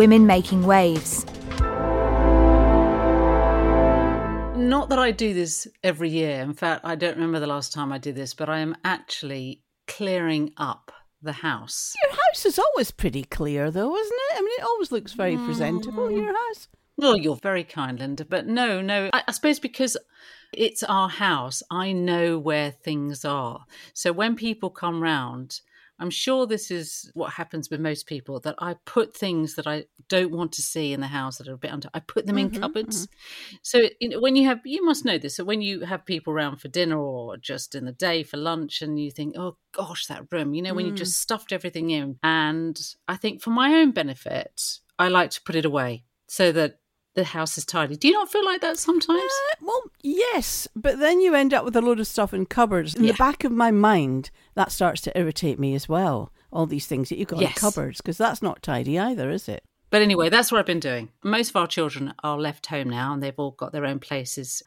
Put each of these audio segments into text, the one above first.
Women Making Waves. Not that I do this every year. In fact, I don't remember the last time I did this, but I am actually clearing up the house. Your house is always pretty clear, though, isn't it? I mean, it always looks very presentable, Mm. your house. Well, you're very kind, Linda, but no, no. I, I suppose because it's our house, I know where things are. So when people come round, I'm sure this is what happens with most people that I put things that I don't want to see in the house that are a bit under. I put them in mm-hmm, cupboards. Mm-hmm. So you know, when you have, you must know this. So when you have people around for dinner or just in the day for lunch, and you think, oh gosh, that room, you know, when you just mm. stuffed everything in. And I think for my own benefit, I like to put it away so that the house is tidy. Do you not feel like that sometimes? Uh, well, yes, but then you end up with a load of stuff in cupboards. In Yeah. the back of my mind, that starts to irritate me as well. All these things that you've got Yes. in cupboards, because that's not tidy either, is it? But anyway, that's what I've been doing. Most of our children are left home now and they've all got their own places.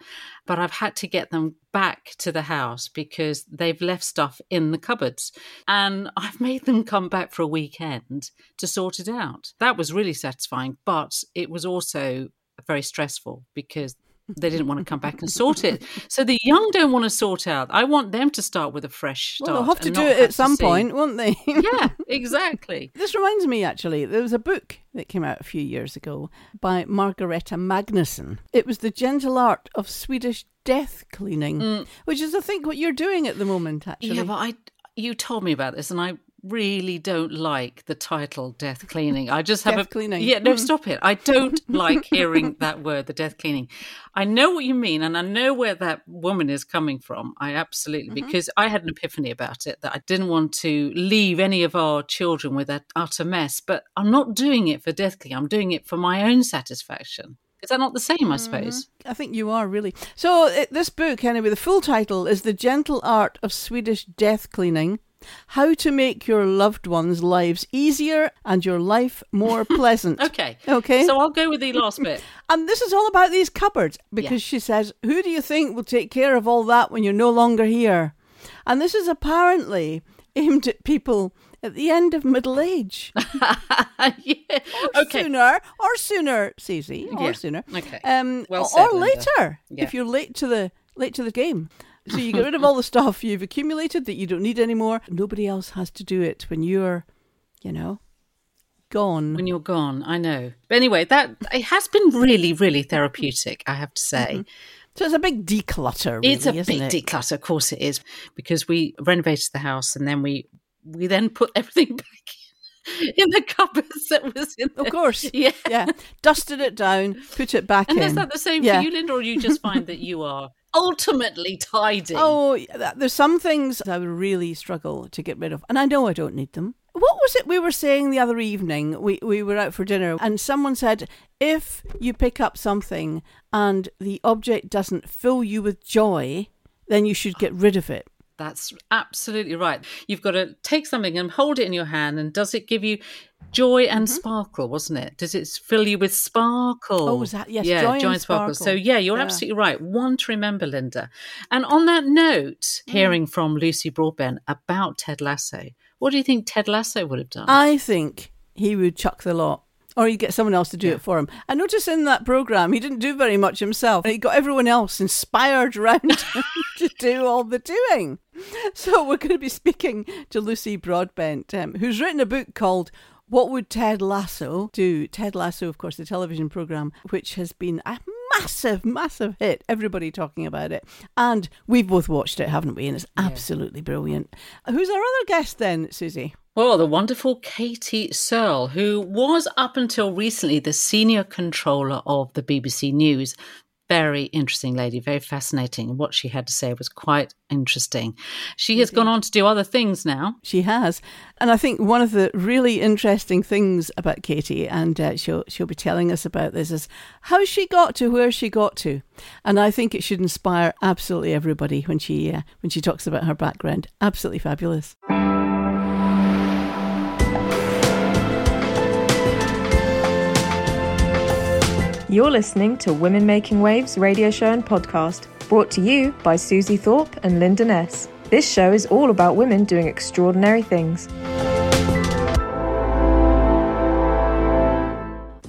But I've had to get them back to the house because they've left stuff in the cupboards. And I've made them come back for a weekend to sort it out. That was really satisfying, but it was also very stressful because they didn't want to come back and sort it. So the young don't want to sort out. I want them to start with a fresh start. Well, they'll have to do it at some see- point, won't they? Yeah, exactly. This reminds me, actually, there was a book that came out a few years ago by Margareta Magnusson. It was The Gentle Art of Swedish Death Cleaning, which is, I think, what you're doing at the moment, actually. Mm. Yeah, but I you told me about this, and I really don't like the title "death cleaning." I just have Death a cleaning. Yeah, no, Mm. stop it. I don't like hearing that word, the death cleaning. I know what you mean, and I know where that woman is coming from. I absolutely Mm-hmm. because I had an epiphany about it that I didn't want to leave any of our children with that utter mess. But I'm not doing it for death cleaning. I'm doing it for my own satisfaction. Is that not the same? I suppose. I think you are really. So, it, this book, anyway, the full title is The Gentle Art of Swedish Death Cleaning How to Make Your Loved Ones' Lives Easier and Your Life More Pleasant. Okay. Okay. So I'll go with the last bit. And this is all about these cupboards because she says, Who do you think will take care of all that when you're no longer here? And this is apparently aimed at people at the end of middle age. yeah. Or Okay. sooner, or sooner, Susie, or Yeah. sooner. Okay. Um, Well or said, Linda. later Yeah. if you're late to the late to the game. So you get rid of all the stuff you've accumulated that you don't need anymore. Nobody else has to do it when you're, you know, gone. when you're gone. I know. But anyway, that it has been really, really therapeutic. I have to say, mm-hmm. so it's a big declutter. Really, it's a big it? declutter. Of course, it is because we renovated the house and then we we then put everything back in the cupboards that was in. Of course. yeah. yeah, dusted it down, put it back And in. is that the same Yeah. for you, Linda, or you just find that you are ultimately tidy? Oh, th- there's some things I would really struggle to get rid of, and I know I don't need them. What was it we were saying the other evening? We we were out for dinner, and someone said, if you pick up something and the object doesn't fill you with joy, then you should get rid of it. That's absolutely right. You've got to take something and hold it in your hand, and does it give you joy and Mm-hmm. sparkle? Wasn't it? Does it fill you with sparkle? Oh, is that- yes, yeah, joy and So sparkle. So, yeah, you're Yeah. absolutely right. One to remember, Linda. And on that note, Mm. hearing from Lucy Broadbent about Ted Lasso, what do you think Ted Lasso would have done? I think he would chuck the lot. Or he'd get someone else to do it for him. I noticed in that programme he didn't do very much himself. He got everyone else inspired around him to do all the doing. So we're going to be speaking to Lucy Broadbent, um, who's written a book called What Would Ted Lasso Do? Ted Lasso, of course, the television programme, which has been a massive, massive hit. Everybody talking about it. And we've both watched it, haven't we? And it's absolutely brilliant. Who's our other guest then, Susie? Well, the wonderful Katy Searle, who was up until recently the senior controller of the BBC News. Very interesting lady, very fascinating. What she had to say was quite interesting. She has gone on to do other things now. She has, and I think one of the really interesting things about Katy, and uh, she'll she'll be telling us about this, is how she got to where she got to, and I think it should inspire absolutely everybody when she uh, when she talks about her background. Absolutely fabulous. You're listening to Women Making Waves radio show and podcast, brought to you by Susie Thorpe and Linda Ness. This show is all about women doing extraordinary things.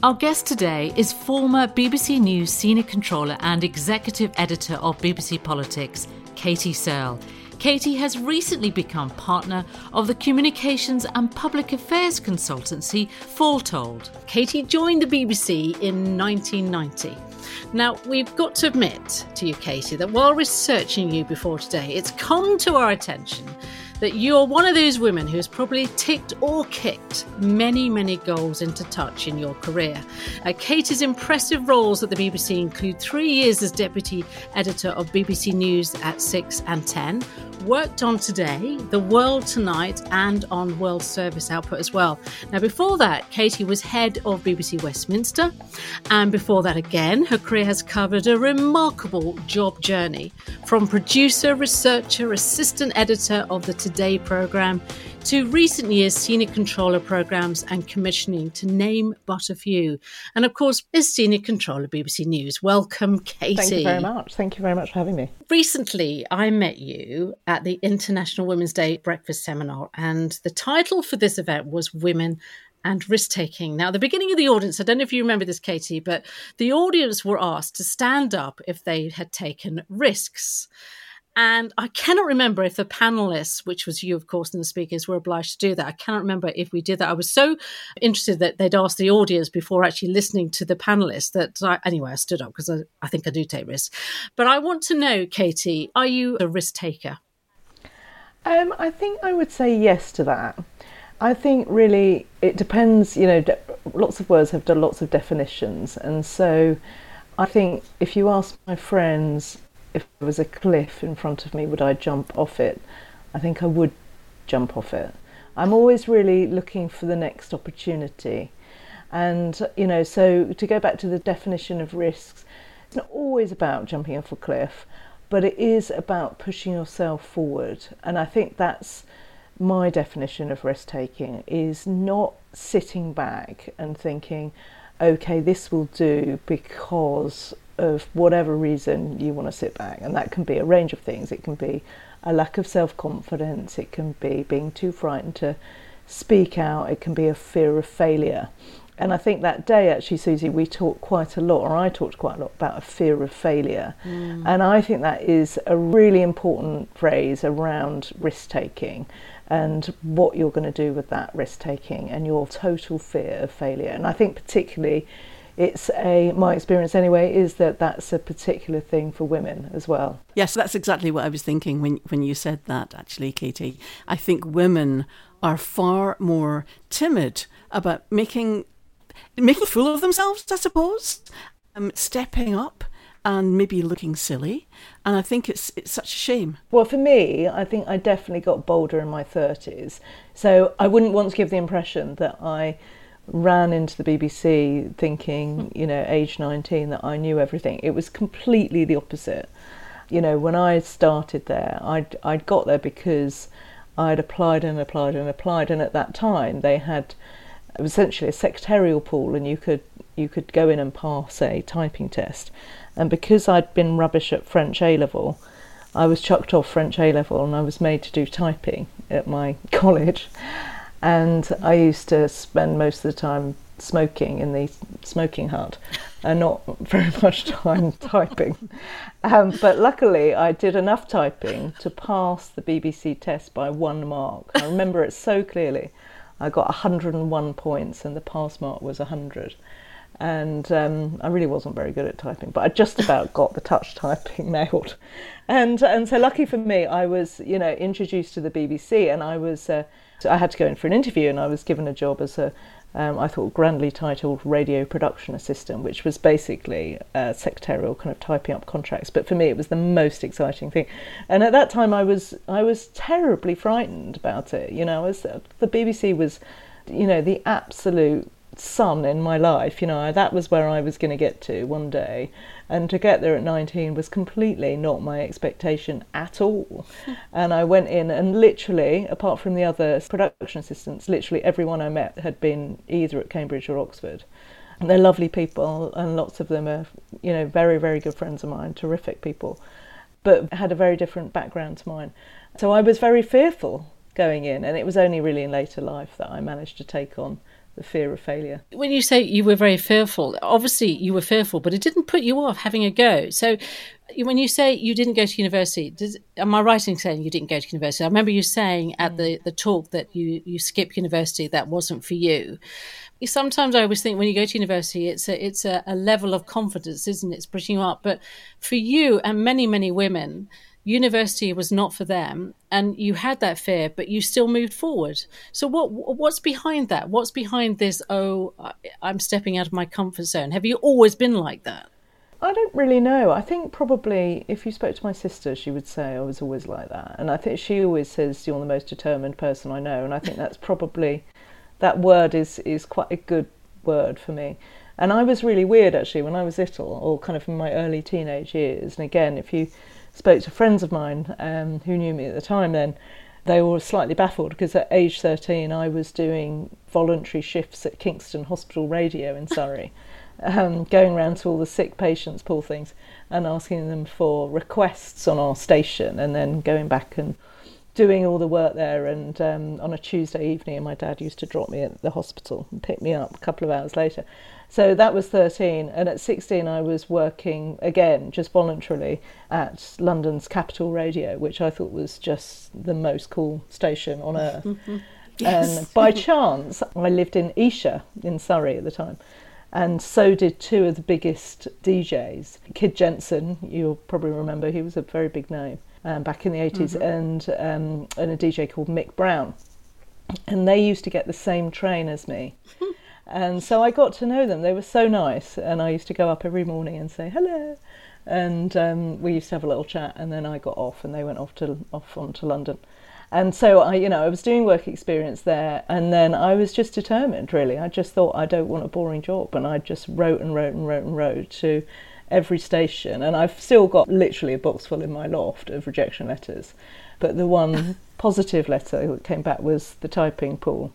Our guest today is former BBC News senior controller and executive editor of BBC Politics, Katy Searle. Katy has recently become partner of the communications and public affairs consultancy Fourtold. Katy joined the BBC in 1990. Now, we've got to admit to you, Katy, that while researching you before today, it's come to our attention that you're one of those women who has probably ticked or kicked many, many goals into touch in your career. Uh, Katy's impressive roles at the BBC include three years as deputy editor of BBC News at 6 and 10, worked on Today, The World Tonight, and on World Service Output as well. Now, before that, Katy was head of BBC Westminster, and before that again, her career has covered a remarkable job journey from producer, researcher, assistant editor of the Today programme to recent years senior controller programs and commissioning, to name but a few. And of course, as senior controller BBC News. Welcome, Katy. Thank you very much. Thank you very much for having me. Recently, I met you at the International Women's Day breakfast seminar, and the title for this event was Women and risk taking. Now, the beginning of the audience, I don't know if you remember this, Katy, but the audience were asked to stand up if they had taken risks. And I cannot remember if the panelists, which was you, of course, and the speakers, were obliged to do that. I cannot remember if we did that. I was so interested that they'd asked the audience before actually listening to the panelists that I, anyway, I stood up because I, I think I do take risks. But I want to know, Katy, are you a risk taker? Um, I think I would say yes to that. I think really it depends, you know, de- lots of words have done lots of definitions. And so I think if you ask my friends, if there was a cliff in front of me, would I jump off it? I think I would jump off it. I'm always really looking for the next opportunity. And, you know, so to go back to the definition of risks, it's not always about jumping off a cliff, but it is about pushing yourself forward. And I think that's my definition of risk taking is not sitting back and thinking, okay, this will do because of whatever reason you want to sit back. And that can be a range of things. It can be a lack of self confidence, it can be being too frightened to speak out, it can be a fear of failure. And I think that day, actually, Susie, we talked quite a lot, or I talked quite a lot about a fear of failure. Mm. And I think that is a really important phrase around risk taking and what you're going to do with that risk taking and your total fear of failure. And I think, particularly, it's a my experience anyway is that that's a particular thing for women as well. Yes, that's exactly what I was thinking when when you said that actually Katy. I think women are far more timid about making making a fool of themselves, I suppose, um, stepping up and maybe looking silly. And I think it's it's such a shame. Well, for me, I think I definitely got bolder in my thirties. So I wouldn't want to give the impression that I ran into the BBC thinking, hmm. you know, age 19, that I knew everything. It was completely the opposite. You know, when I started there, I'd, I'd got there because I'd applied and applied and applied, and at that time they had essentially a secretarial pool, and you could you could go in and pass a typing test. And because I'd been rubbish at French A level, I was chucked off French A level, and I was made to do typing at my college. And I used to spend most of the time smoking in the smoking hut and not very much time typing. Um, but luckily, I did enough typing to pass the BBC test by one mark. I remember it so clearly. I got 101 points and the pass mark was 100. And um, I really wasn't very good at typing, but I just about got the touch typing nailed. And and so lucky for me, I was you know introduced to the BBC, and I was uh, so I had to go in for an interview, and I was given a job as a, um, I thought, grandly titled radio production assistant, which was basically a secretarial kind of typing up contracts. But for me, it was the most exciting thing. And at that time, I was I was terribly frightened about it. You know, as the BBC was, you know, the absolute sun in my life. You know, that was where I was going to get to one day. And to get there at 19 was completely not my expectation at all. and I went in, and literally, apart from the other production assistants, literally everyone I met had been either at Cambridge or Oxford. And they're lovely people, and lots of them are, you know, very, very good friends of mine, terrific people, but had a very different background to mine. So I was very fearful going in, and it was only really in later life that I managed to take on the fear of failure. When you say you were very fearful, obviously you were fearful, but it didn't put you off having a go. So when you say you didn't go to university, does, am I right in saying you didn't go to university? I remember you saying at mm. the, the talk that you, you skipped university, that wasn't for you. Sometimes I always think when you go to university, it's a, it's a, a level of confidence, isn't it? It's bringing you up. But for you and many, many women, university was not for them and you had that fear but you still moved forward so what what's behind that what's behind this oh i'm stepping out of my comfort zone have you always been like that I don't really know. I think probably if you spoke to my sister, she would say I was always like that. And I think she always says you're the most determined person I know. And I think that's probably that word is is quite a good word for me. And I was really weird actually when I was little, or kind of in my early teenage years. And again, if you spoke to friends of mine um, who knew me at the time, then they were slightly baffled because at age 13 I was doing voluntary shifts at Kingston Hospital Radio in Surrey um, going around to all the sick patients, poor things, and asking them for requests on our station, and then going back and doing all the work there. And um, on a Tuesday evening, my dad used to drop me at the hospital and pick me up a couple of hours later. So that was 13, and at 16, I was working again, just voluntarily, at London's Capital Radio, which I thought was just the most cool station on earth. yes. And by chance, I lived in Esher in Surrey at the time and so did two of the biggest DJs. Kid Jensen, you'll probably remember, he was a very big name um, back in the 80s, mm-hmm. and, um, and a DJ called Mick Brown. And they used to get the same train as me. And so I got to know them. They were so nice, and I used to go up every morning and say hello. And um, we used to have a little chat, and then I got off, and they went off to off on to London and so I, you know, I was doing work experience there, and then I was just determined. Really, I just thought I don't want a boring job, and I just wrote and wrote and wrote and wrote to every station, and I've still got literally a box full in my loft of rejection letters. But the one positive letter that came back was the typing pool.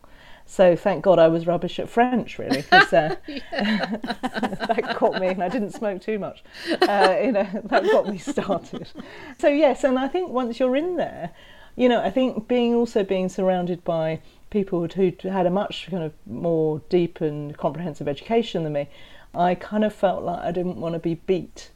So thank God I was rubbish at French, really, because uh, that got me, and I didn't smoke too much. Uh, you know, that got me started. So yes, and I think once you're in there, you know, I think being also being surrounded by people who had a much kind of more deep and comprehensive education than me, I kind of felt like I didn't want to be beat.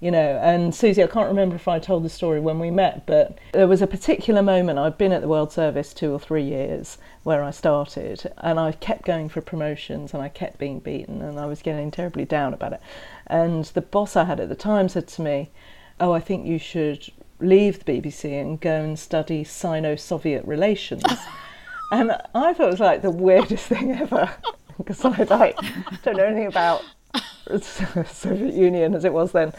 You know, and Susie, I can't remember if I told the story when we met, but there was a particular moment. I'd been at the World Service two or three years where I started, and I kept going for promotions and I kept being beaten, and I was getting terribly down about it. And the boss I had at the time said to me, Oh, I think you should leave the BBC and go and study Sino-Soviet relations. and I thought it was like the weirdest thing ever because I like don't know anything about the Soviet Union as it was then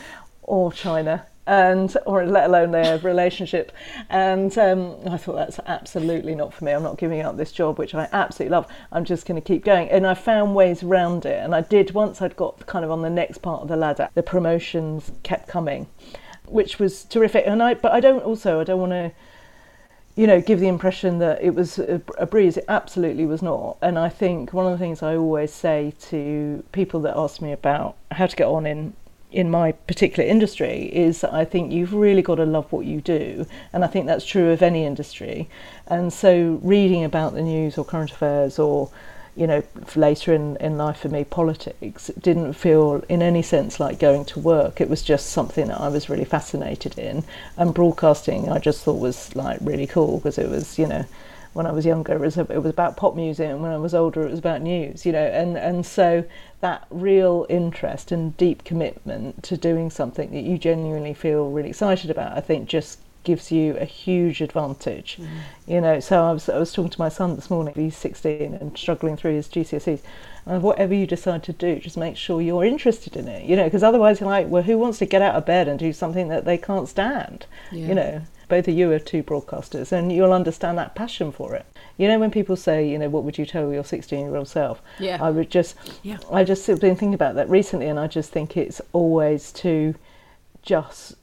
or China and or let alone their relationship and um, I thought that's absolutely not for me I'm not giving up this job which I absolutely love I'm just going to keep going and I found ways around it and I did once I'd got kind of on the next part of the ladder the promotions kept coming which was terrific. And I, but I don't also I don't want to, you know, give the impression that it was a, a, breeze. It absolutely was not. And I think one of the things I always say to people that ask me about how to get on in in my particular industry is that I think you've really got to love what you do, and I think that's true of any industry. And so, reading about the news or current affairs or you know, later in, in life for me, politics didn't feel in any sense like going to work. It was just something that I was really fascinated in. And broadcasting, I just thought was like really cool because it was, you know, when I was younger, it was, it was about pop music, and when I was older, it was about news, you know. And, and so that real interest and deep commitment to doing something that you genuinely feel really excited about, I think just gives you a huge advantage. Mm. You know, so I was I was talking to my son this morning. He's 16 and struggling through his GCSEs. And whatever you decide to do, just make sure you're interested in it. You know, because otherwise you're like, well, who wants to get out of bed and do something that they can't stand? Yeah. You know, both of you are two broadcasters, and you'll understand that passion for it. You know, when people say, you know, what would you tell your 16 year old self? Yeah. I would just, yeah. I just been thinking about that recently, and I just think it's always to just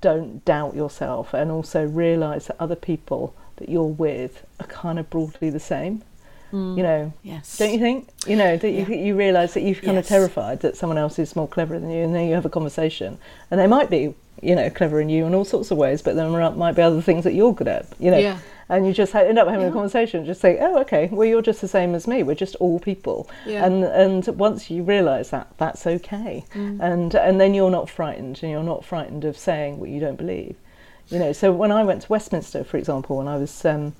don't doubt yourself and also realize that other people that you're with are kind of broadly the same. Mm. You know, yes. don't you think? You know that yeah. you you realise that you're kind yes. of terrified that someone else is more clever than you, and then you have a conversation, and they might be, you know, clever in you in all sorts of ways, but there might be other things that you're good at. You know, yeah. and you just end up having Yeah. a conversation, just say, "Oh, okay, well, you're just the same as me. We're just all people." Yeah. And and once you realise that, that's okay, Mm. and and then you're not frightened, and you're not frightened of saying what you don't believe. You know, so when I went to Westminster, for example, when I was um,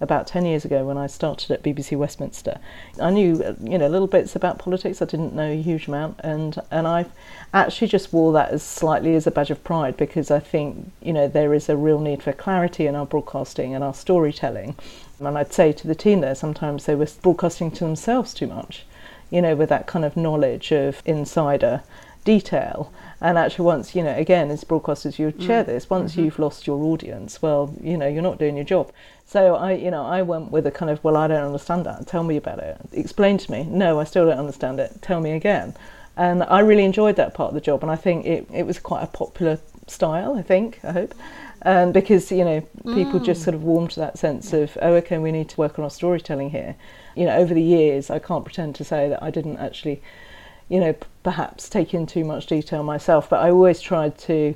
about 10 years ago when I started at BBC Westminster, I knew, uh, you know, little bits about politics. I didn't know a huge amount. And, and I actually just wore that as slightly as a badge of pride because I think, you know, there is a real need for clarity in our broadcasting and our storytelling. And I'd say to the team there, sometimes they were broadcasting to themselves too much, you know, with that kind of knowledge of insider detail. And actually, once, you know, again, as broadcasters, you share this, once you've lost your audience, well, you know, you're not doing your job. So I, you know, I went with a kind of, well, I don't understand that. Tell me about it. Explain to me. No, I still don't understand it. Tell me again. And I really enjoyed that part of the job. And I think it, it was quite a popular style, I think, I hope. Um, because, you know, people just sort of warmed to that sense of, oh, okay, we need to work on our storytelling here. You know, over the years, I can't pretend to say that I didn't actually you know, p- perhaps take in too much detail myself, but I always tried to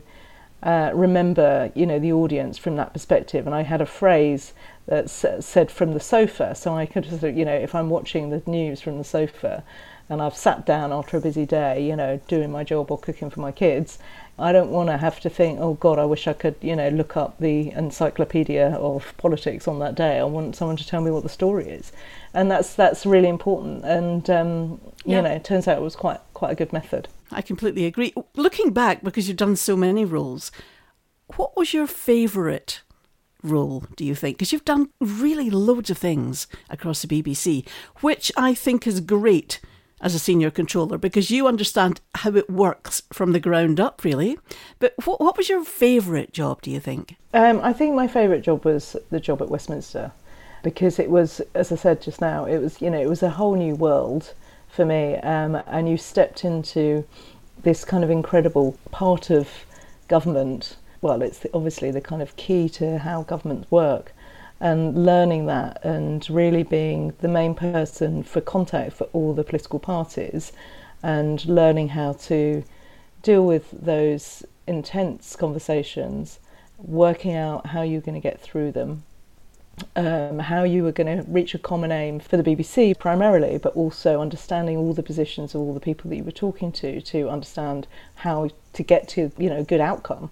uh, remember, you know, the audience from that perspective. And I had a phrase that s- said from the sofa, so I could, you know, if I'm watching the news from the sofa, and I've sat down after a busy day, you know, doing my job or cooking for my kids, I don't want to have to think, oh God, I wish I could, you know, look up the encyclopedia of politics on that day. I want someone to tell me what the story is, and that's that's really important. And um, Yeah. you know, it turns out it was quite quite a good method. I completely agree. Looking back, because you've done so many roles, what was your favourite role, do you think? Because you've done really loads of things across the BBC, which I think is great as a senior controller because you understand how it works from the ground up, really. But what, what was your favourite job, do you think? Um, I think my favourite job was the job at Westminster because it was, as I said just now, it was you know it was a whole new world for me, um, and you stepped into this kind of incredible part of government. Well, it's obviously the kind of key to how governments work, and learning that and really being the main person for contact for all the political parties, and learning how to deal with those intense conversations, working out how you're going to get through them, um, how you were going to reach a common aim for the BBC primarily, but also understanding all the positions of all the people that you were talking to to understand how to get to you know a good outcome.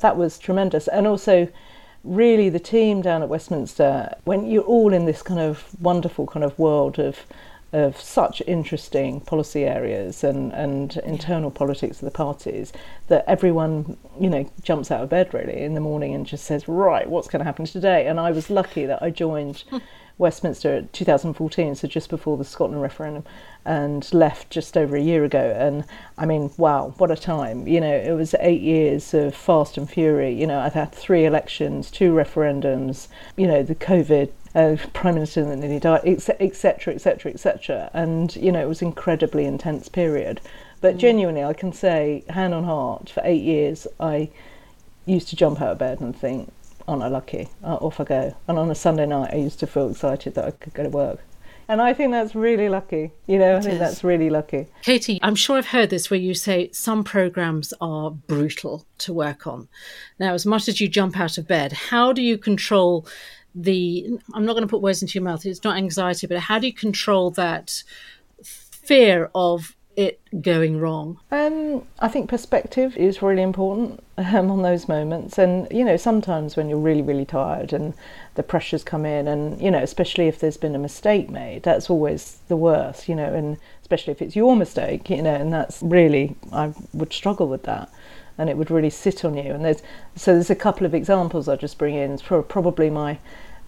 That was tremendous, and also really the team down at Westminster when you're all in this kind of wonderful kind of world of of such interesting policy areas and, and internal politics of the parties that everyone, you know, jumps out of bed really in the morning and just says, right, what's going to happen today? And I was lucky that I joined Westminster in 2014, so just before the Scotland referendum, and left just over a year ago. And I mean, wow, what a time! You know, it was eight years of fast and fury. You know, I've had three elections, two referendums. You know, the COVID uh, prime minister that nearly died, etc., etc., etc. And you know, it was an incredibly intense period. But genuinely, I can say, hand on heart, for eight years, I used to jump out of bed and think, "Aren't I lucky? Uh, off I go." And on a Sunday night, I used to feel excited that I could go to work. And I think that's really lucky. You know, I think is. that's really lucky. Katy, I'm sure I've heard this where you say some programs are brutal to work on. Now, as much as you jump out of bed, how do you control the? I'm not going to put words into your mouth. It's not anxiety, but how do you control that fear of it going wrong? Um, I think perspective is really important um, on those moments, and you know sometimes when you're really really tired and the pressures come in, and you know especially if there's been a mistake made, that's always the worst, you know, and especially if it's your mistake, you know, and that's really I would struggle with that, and it would really sit on you. And there's so there's a couple of examples I'll just bring in for probably my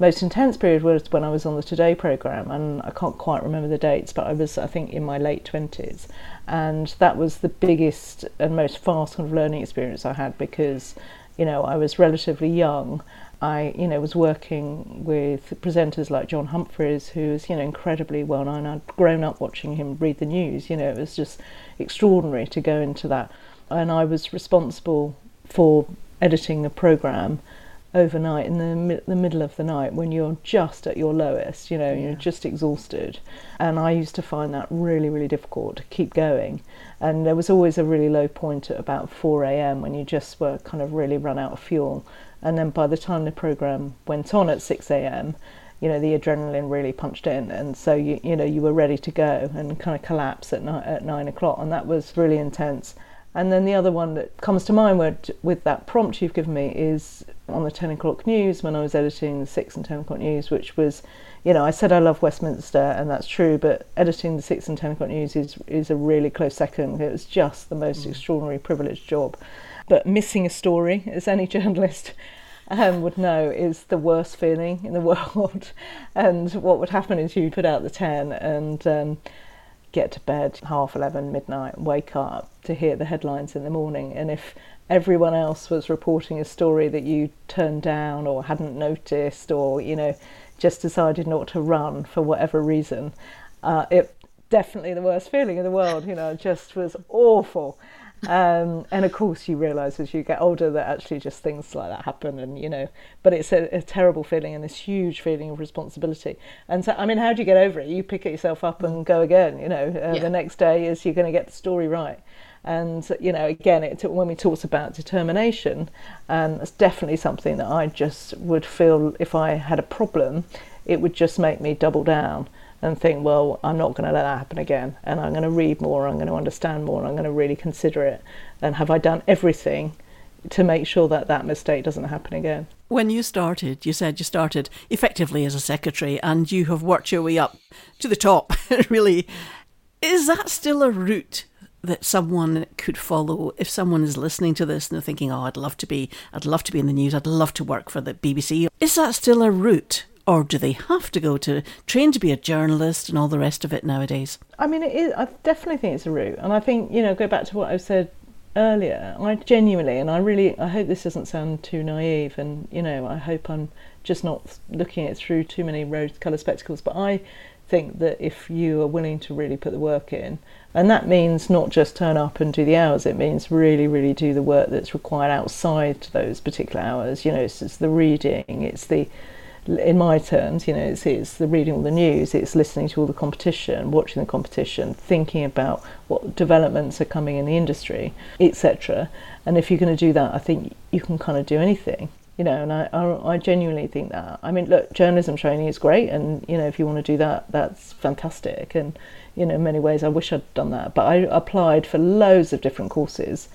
most intense period was when I was on the Today programme, and I can't quite remember the dates, but I was, I think, in my late 20s. And that was the biggest and most fast kind of learning experience I had because, you know, I was relatively young. I, you know, was working with presenters like John Humphrys, who was, you know, incredibly well known. I'd grown up watching him read the news. You know, it was just extraordinary to go into that. And I was responsible for editing a programme overnight in the, the middle of the night when you're just at your lowest, you know, you're just exhausted. And I used to find that really, really difficult to keep going. And there was always a really low point at about 4 a.m. when you just were kind of really run out of fuel. And then by the time the program went on at 6 a.m., you know the adrenaline really punched in, and so you you know you were ready to go and kind of collapse at nine, at nine o'clock, and that was really intense. And then the other one that comes to mind with, with that prompt you've given me is on the 10 o'clock news when I was editing the 6 and 10 o'clock news, which was, you know, I said I love Westminster, and that's true, but editing the 6 and 10 o'clock news is, is a really close second. It was just the most mm. extraordinary, privileged job. But missing a story, as any journalist um, would know, is the worst feeling in the world. and what would happen is you put out the 10 and. Um, get to bed half 11 midnight wake up to hear the headlines in the morning. And if everyone else was reporting a story that you turned down or hadn't noticed or you know just decided not to run for whatever reason uh, it definitely the worst feeling in the world you know just was awful um, and of course, you realise as you get older that actually just things like that happen, and you know. But it's a, a, terrible feeling and this huge feeling of responsibility. And so, I mean, how do you get over it? You pick yourself up and go again. You know, uh, yeah. the next day is you're going to get the story right. And you know, again, it, when we talked about determination, and um, it's definitely something that I just would feel if I had a problem, it would just make me double down and think, well, I'm not going to let that happen again. And I'm going to read more, I'm going to understand more, I'm going to really consider it. And have I done everything to make sure that that mistake doesn't happen again? When you started, you said you started effectively as a secretary and you have worked your way up to the top, really. Is that still a route that someone could follow if someone is listening to this and they're thinking, oh, I'd love to be, I'd love to be in the news, I'd love to work for the BBC? Is that still a route or do they have to go to train to be a journalist and all the rest of it nowadays? I mean, it is, I definitely think it's a route, and I think you know, go back to what I said earlier. I genuinely, and I really, I hope this doesn't sound too naive, and you know, I hope I'm just not looking at it through too many rose-coloured spectacles. But I think that if you are willing to really put the work in, and that means not just turn up and do the hours, it means really, really do the work that's required outside those particular hours. You know, it's, it's the reading, it's the in my terms, you know, it's, it's the reading all the news, it's listening to all the competition, watching the competition, thinking about what developments are coming in the industry, etc. And if you're going to do that, I think you can kind of do anything, you know. And I, I, I genuinely think that. I mean, look, journalism training is great, and you know, if you want to do that, that's fantastic. And you know, in many ways, I wish I'd done that. But I applied for loads of different courses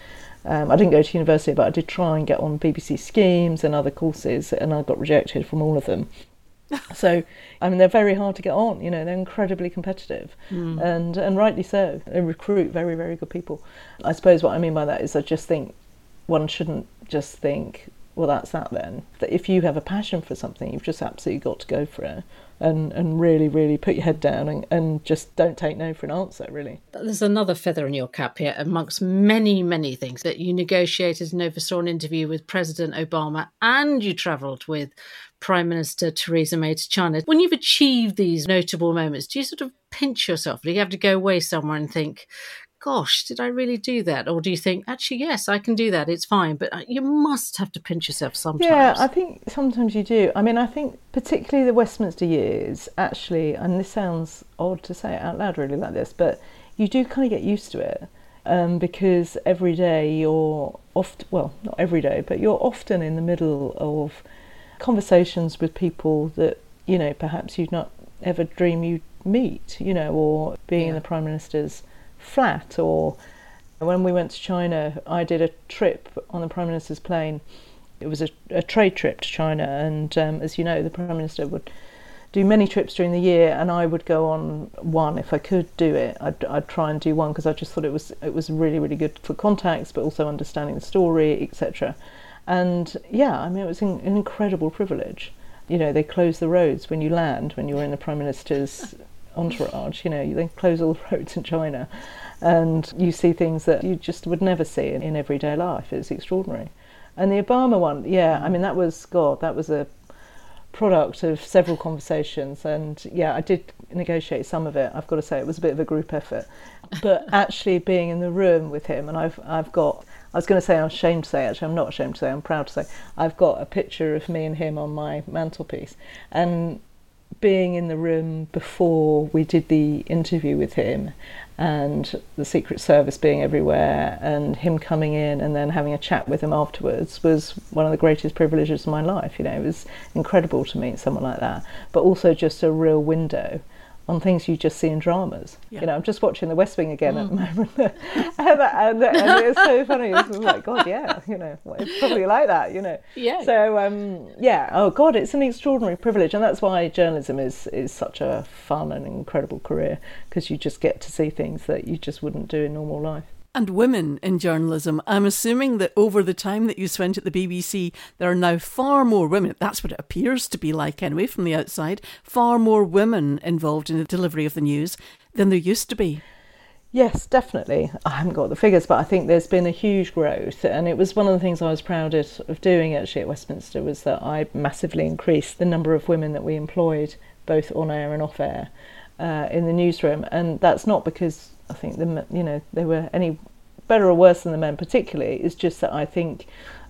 um, I didn't go to university, but I did try and get on BBC schemes and other courses, and I got rejected from all of them. so, I mean, they're very hard to get on. You know, they're incredibly competitive, mm. and and rightly so. They recruit very very good people. I suppose what I mean by that is I just think one shouldn't just think, well, that's that then. That if you have a passion for something, you've just absolutely got to go for it and, and really, really put your head down and, and just don't take no for an answer, really. There's another feather in your cap here, amongst many, many things that you negotiated and oversaw an interview with President Obama and you travelled with Prime Minister Theresa May to China. When you've achieved these notable moments, do you sort of pinch yourself? Do you have to go away somewhere and think, gosh, did I really do that? Or do you think, actually, yes, I can do that, it's fine, but uh, you must have to pinch yourself sometimes? Yeah, I think sometimes you do. I mean, I think particularly the Westminster years, actually, and this sounds odd to say it out loud really like this, but you do kind of get used to it. Um, because every day you're often, well, not every day, but you're often in the middle of conversations with people that, you know, perhaps you'd not ever dream you'd meet, you know, or being yeah. in the Prime Minister's flat or when we went to China, I did a trip on the Prime Minister's plane. It was a, a trade trip to China, and um, as you know, the Prime Minister would do many trips during the year, and I would go on one if I could do it. I'd, I'd try and do one because I just thought it was it was really really good for contacts, but also understanding the story, etc. And yeah, I mean, it was an, an incredible privilege. You know, they close the roads when you land when you're in the Prime Minister's entourage. You know, you then close all the roads in China, and you see things that you just would never see in, in everyday life. It's extraordinary. And the Obama one, yeah, I mean, that was God, that was a product of several conversations, and yeah, I did negotiate some of it. I've got to say, it was a bit of a group effort, but actually being in the room with him, and I've I've got. I was going to say I'm ashamed to say. Actually, I'm not ashamed to say. I'm proud to say. I've got a picture of me and him on my mantelpiece, and being in the room before we did the interview with him and the Secret Service being everywhere and him coming in and then having a chat with him afterwards was one of the greatest privileges of my life. You know, it was incredible to meet someone like that, but also just a real window on things you just see in dramas. Yeah. You know, I'm just watching The West Wing again mm. at the mm. moment, and, and, and, it's so funny. It's like, God, yeah, you know, it's probably like that, you know. Yeah. So, um, yeah, oh God, it's an extraordinary privilege, and that's why journalism is is such a fun and incredible career because you just get to see things that you just wouldn't do in normal life and women in journalism. I'm assuming that over the time that you spent at the BBC, there are now far more women. That's what it appears to be like, anyway, from the outside. Far more women involved in the delivery of the news than there used to be. Yes, definitely. I haven't got the figures, but I think there's been a huge growth, and it was one of the things I was proudest of doing actually at Westminster was that I massively increased the number of women that we employed, both on air and off air, uh, in the newsroom, and that's not because I think the you know they were any better or worse than the men particularly. It's just that I think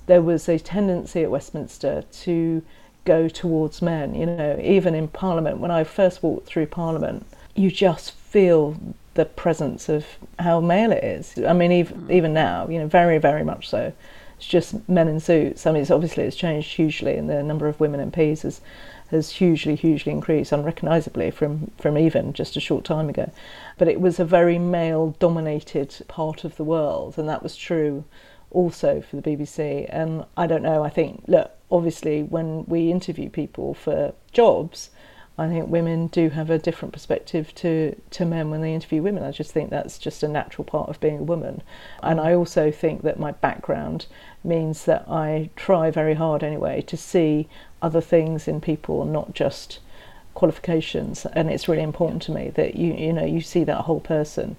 there was a tendency at Westminster to go towards men. You know, even in Parliament, when I first walked through Parliament, you just feel the presence of how male it is. I mean, even mm. even now, you know, very very much so. It's just men in suits. I mean, it's obviously it's changed hugely, and the number of women MPs has has hugely, hugely increased unrecognisably from, from even just a short time ago. But it was a very male dominated part of the world, and that was true also for the BBC. And I don't know, I think, look, obviously, when we interview people for jobs, I think women do have a different perspective to, to men when they interview women. I just think that's just a natural part of being a woman. And I also think that my background means that I try very hard anyway to see other things in people, not just qualifications. And it's really important to me that you you know you see that whole person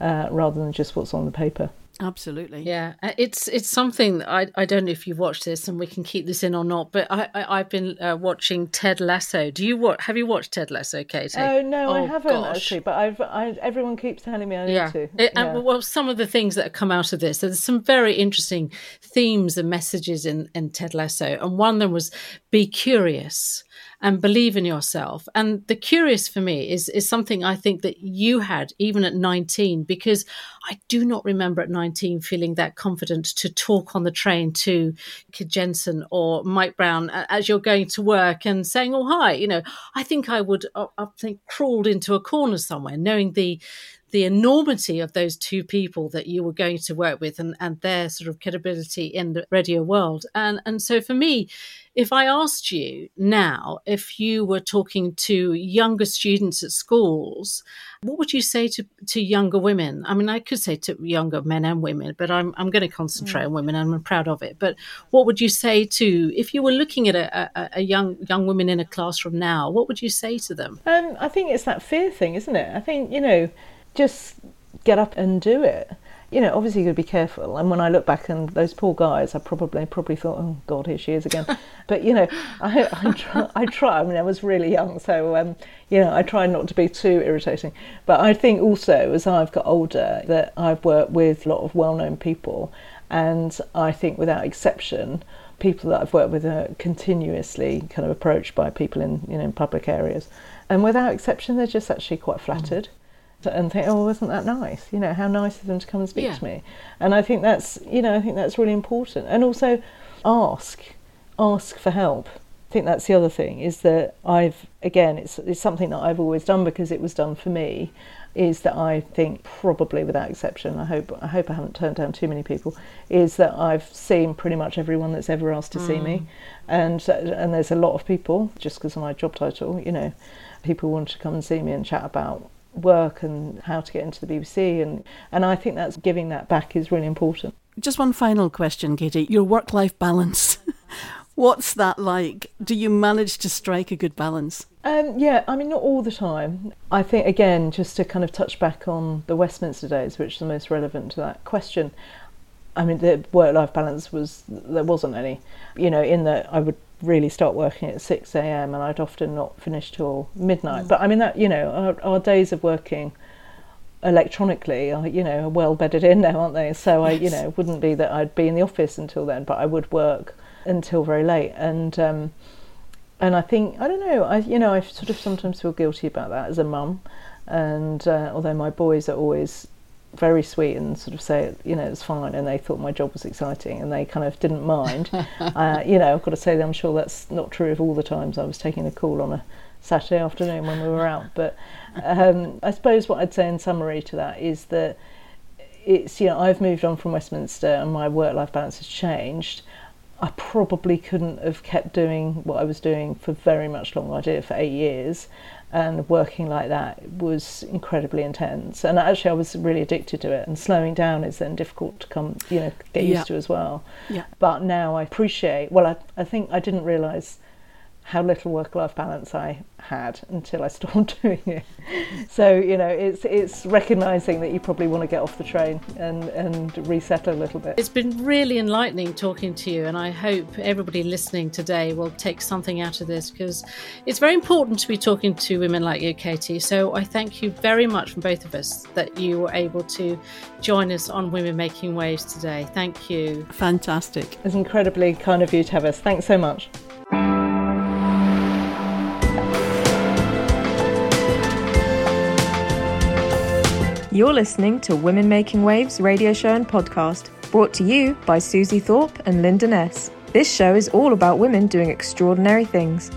uh, rather than just what's on the paper. Absolutely. Yeah, uh, it's it's something I I don't know if you've watched this and we can keep this in or not, but I, I have been uh, watching Ted Lasso. Do you what? Have you watched Ted Lasso, Katy? Oh no, oh, I haven't gosh. actually, but I've I, everyone keeps telling me I need yeah. to. It, yeah. And well, some of the things that have come out of this, there's some very interesting themes and messages in in Ted Lasso, and one of them was be curious and believe in yourself. And the curious for me is is something I think that you had even at 19 because I do not remember at 19 feeling that confident to talk on the train to Kid Jensen or Mike Brown as you're going to work and saying, "Oh hi," you know. I think I would uh, I think crawled into a corner somewhere knowing the the enormity of those two people that you were going to work with and, and their sort of credibility in the radio world. And and so for me, if I asked you now if you were talking to younger students at schools, what would you say to, to younger women? I mean, I could say to younger men and women, but I'm, I'm going to concentrate mm. on women and I'm proud of it. But what would you say to, if you were looking at a, a, a young young woman in a classroom now, what would you say to them? Um, I think it's that fear thing, isn't it? I think, you know, just get up and do it. You know, obviously you got to be careful. And when I look back and those poor guys, I probably probably thought, oh God, here she is again. but you know, I I try, I try. I mean, I was really young, so um, you know, I try not to be too irritating. But I think also as I've got older, that I've worked with a lot of well-known people, and I think without exception, people that I've worked with are continuously kind of approached by people in you know in public areas, and without exception, they're just actually quite flattered. Mm and think, oh, wasn't that nice? You know, how nice of them to come and speak yeah. to me. And I think that's, you know, I think that's really important. And also, ask, ask for help. I think that's the other thing is that I've again, it's it's something that I've always done because it was done for me. Is that I think probably without exception, I hope I hope I haven't turned down too many people. Is that I've seen pretty much everyone that's ever asked to mm. see me, mm. and and there's a lot of people just because of my job title, you know, people want to come and see me and chat about work and how to get into the BBC and and I think that's giving that back is really important. Just one final question, Katy. Your work life balance. What's that like? Do you manage to strike a good balance? Um, yeah, I mean, not all the time. I think, again, just to kind of touch back on the Westminster days, which is the most relevant to that question. I mean, the work life balance was, there wasn't any. You know, in that I would really start working at 6 a.m. and I'd often not finish till midnight. Mm. But I mean, that, you know, our, our days of working electronically are, you know, well bedded in now, aren't they? So I, you know, it wouldn't be that I'd be in the office until then, but I would work until very late. And, um, and I think I don't know. I you know I sort of sometimes feel guilty about that as a mum, and uh, although my boys are always very sweet and sort of say you know it's fine, and they thought my job was exciting, and they kind of didn't mind. uh, you know, I've got to say I'm sure that's not true of all the times I was taking a call on a Saturday afternoon when we were out. But um, I suppose what I'd say in summary to that is that it's you know I've moved on from Westminster and my work life balance has changed. I probably couldn't have kept doing what I was doing for very much longer. I did it for eight years, and working like that was incredibly intense. And actually, I was really addicted to it. And slowing down is then difficult to come, you know, get used to as well. Yeah. But now I appreciate. Well, I I think I didn't realise how little work-life balance I had until I stopped doing it. So you know, it's it's recognising that you probably want to get off the train and and reset a little bit. It's been really enlightening talking to you, and I hope everybody listening today will take something out of this because it's very important to be talking to women like you, Katy. So I thank you very much from both of us that you were able to join us on Women Making Waves today. Thank you. Fantastic. It's incredibly kind of you to have us. Thanks so much. You're listening to Women Making Waves radio show and podcast, brought to you by Susie Thorpe and Linda Ness. This show is all about women doing extraordinary things.